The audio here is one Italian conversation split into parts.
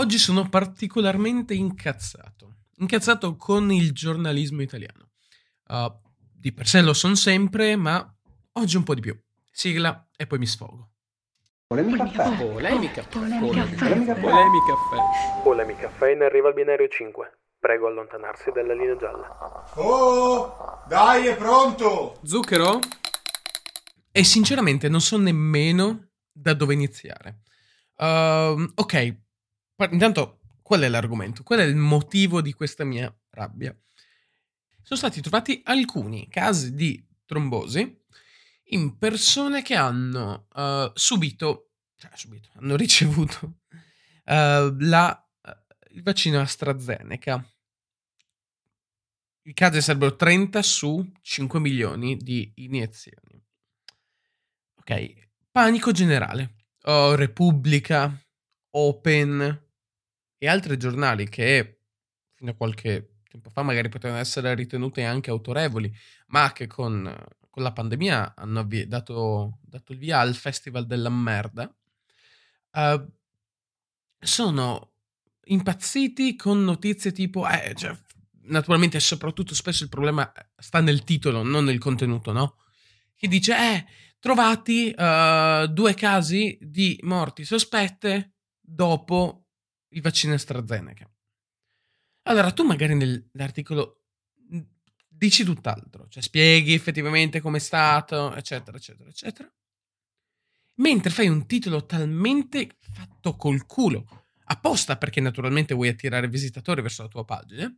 Oggi sono particolarmente incazzato. Incazzato con il giornalismo italiano. Uh, di per sé lo sono sempre, ma oggi un po' di più. Sigla e poi mi sfogo. Polemica caffè. Polemica. Polemica caffè. Polemica caffè. Polemica caffè in arriva al binario 5. Prego allontanarsi dalla linea gialla. Oh, dai, è pronto! Zucchero? E sinceramente non so nemmeno da dove iniziare. Uh, ok, intanto qual è l'argomento? Qual è il motivo di questa mia rabbia? Sono stati trovati alcuni casi di trombosi in persone che hanno uh, subito, cioè subito, hanno ricevuto uh, la, il vaccino AstraZeneca. I casi sarebbero 30 su 5 milioni di iniezioni. Ok, panico generale. Oh, Repubblica, Open e altri giornali che fino a qualche tempo fa magari potevano essere ritenute anche autorevoli, ma che con, con la pandemia hanno avvi- dato, dato, il via al Festival della merda, uh, sono impazziti con notizie tipo, eh, cioè, naturalmente soprattutto spesso il problema sta nel titolo, non nel contenuto, no? Che dice, eh, trovati uh, due casi di morti sospette dopo il vaccino AstraZeneca. Allora, tu magari nell'articolo dici tutt'altro, cioè spieghi effettivamente com'è stato, eccetera, eccetera, eccetera. Mentre fai un titolo talmente fatto col culo, apposta perché naturalmente vuoi attirare visitatori verso la tua pagina,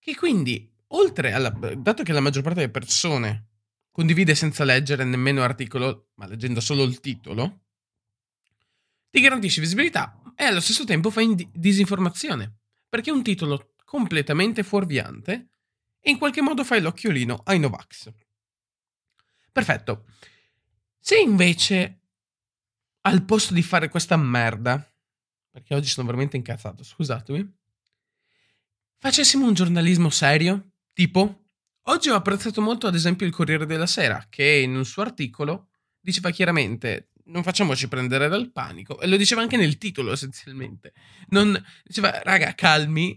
che quindi, oltre alla... dato che la maggior parte delle persone condivide senza leggere nemmeno l'articolo, ma leggendo solo il titolo, ti garantisci visibilità e allo stesso tempo fai di- disinformazione, perché è un titolo completamente fuorviante e in qualche modo fai l'occhiolino ai Novax. Perfetto. Se invece al posto di fare questa merda, perché oggi sono veramente incazzato, scusatemi, facessimo un giornalismo serio, tipo Oggi ho apprezzato molto, ad esempio, il Corriere della Sera, che in un suo articolo diceva chiaramente: non facciamoci prendere dal panico. E lo diceva anche nel titolo, essenzialmente. Non, diceva, raga, calmi.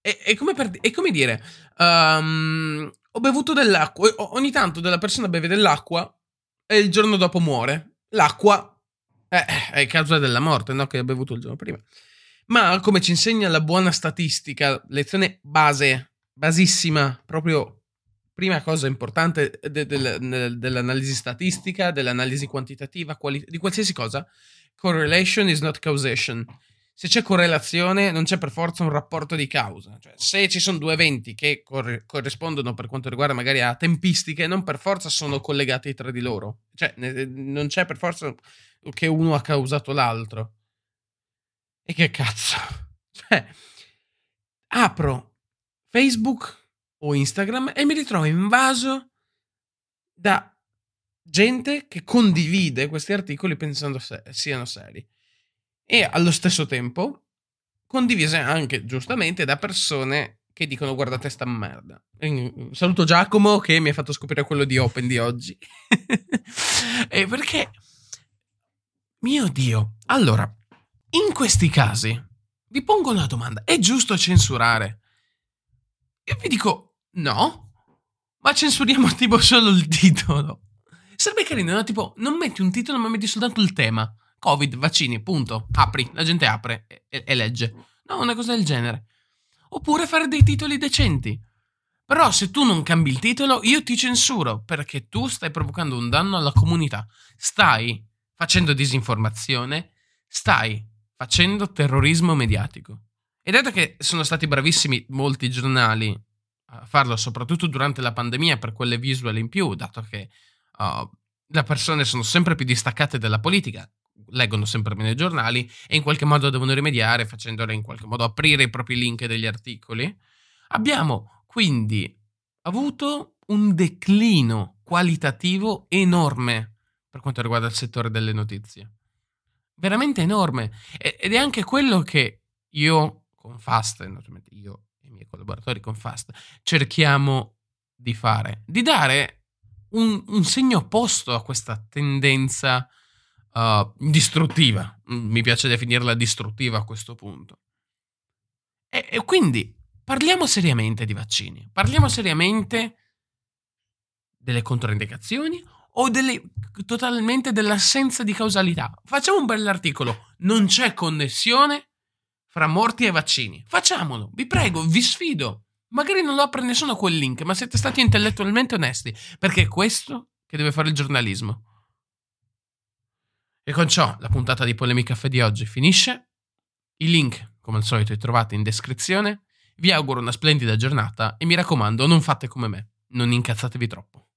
È, è, come, per, è come, dire: um, ho bevuto dell'acqua. Ogni tanto della persona beve dell'acqua e il giorno dopo muore. L'acqua eh, è causa della morte, no? Che ha bevuto il giorno prima. Ma come ci insegna la buona statistica, lezione base, basissima, proprio prima cosa importante de- de- dell'analisi statistica, dell'analisi quantitativa, quali- di qualsiasi cosa, correlation is not causation. Se c'è correlazione, non c'è per forza un rapporto di causa. Cioè, se ci sono due eventi che cor- corrispondono per quanto riguarda magari a tempistiche, non per forza sono collegati tra di loro. Cioè, ne- non c'è per forza che uno ha causato l'altro. E che cazzo? Cioè, apro Facebook o Instagram e mi ritrovo invaso da gente che condivide questi articoli pensando se- siano seri. E allo stesso tempo condivise anche giustamente da persone che dicono guardate sta merda. E, saluto Giacomo che mi ha fatto scoprire quello di Open di oggi. e perché mio Dio. Allora, in questi casi vi pongo una domanda, è giusto censurare? Io vi dico No, ma censuriamo tipo solo il titolo. Sarebbe carino, no? Tipo, non metti un titolo, ma metti soltanto il tema. Covid, vaccini, punto. Apri, la gente apre e, e legge. No, una cosa del genere. Oppure fare dei titoli decenti. Però se tu non cambi il titolo, io ti censuro perché tu stai provocando un danno alla comunità. Stai facendo disinformazione, stai facendo terrorismo mediatico. E dato che sono stati bravissimi molti giornali farlo soprattutto durante la pandemia per quelle visual in più, dato che uh, le persone sono sempre più distaccate dalla politica, leggono sempre meno i giornali e in qualche modo devono rimediare facendole in qualche modo aprire i propri link degli articoli. Abbiamo quindi avuto un declino qualitativo enorme per quanto riguarda il settore delle notizie. Veramente enorme. Ed è anche quello che io con Fast, naturalmente io miei collaboratori con Fast, cerchiamo di fare, di dare un, un segno opposto a questa tendenza uh, distruttiva. Mm, Mi piace definirla distruttiva a questo punto. E, e quindi parliamo seriamente di vaccini. Parliamo seriamente delle controindicazioni o delle, totalmente dell'assenza di causalità. Facciamo un bell'articolo. Non c'è connessione fra morti e vaccini. Facciamolo, vi prego, vi sfido. Magari non lo apre nessuno quel link, ma siete stati intellettualmente onesti, perché è questo che deve fare il giornalismo. E con ciò la puntata di Polemica Caffè di oggi finisce. I link, come al solito, li trovate in descrizione. Vi auguro una splendida giornata e mi raccomando, non fate come me, non incazzatevi troppo.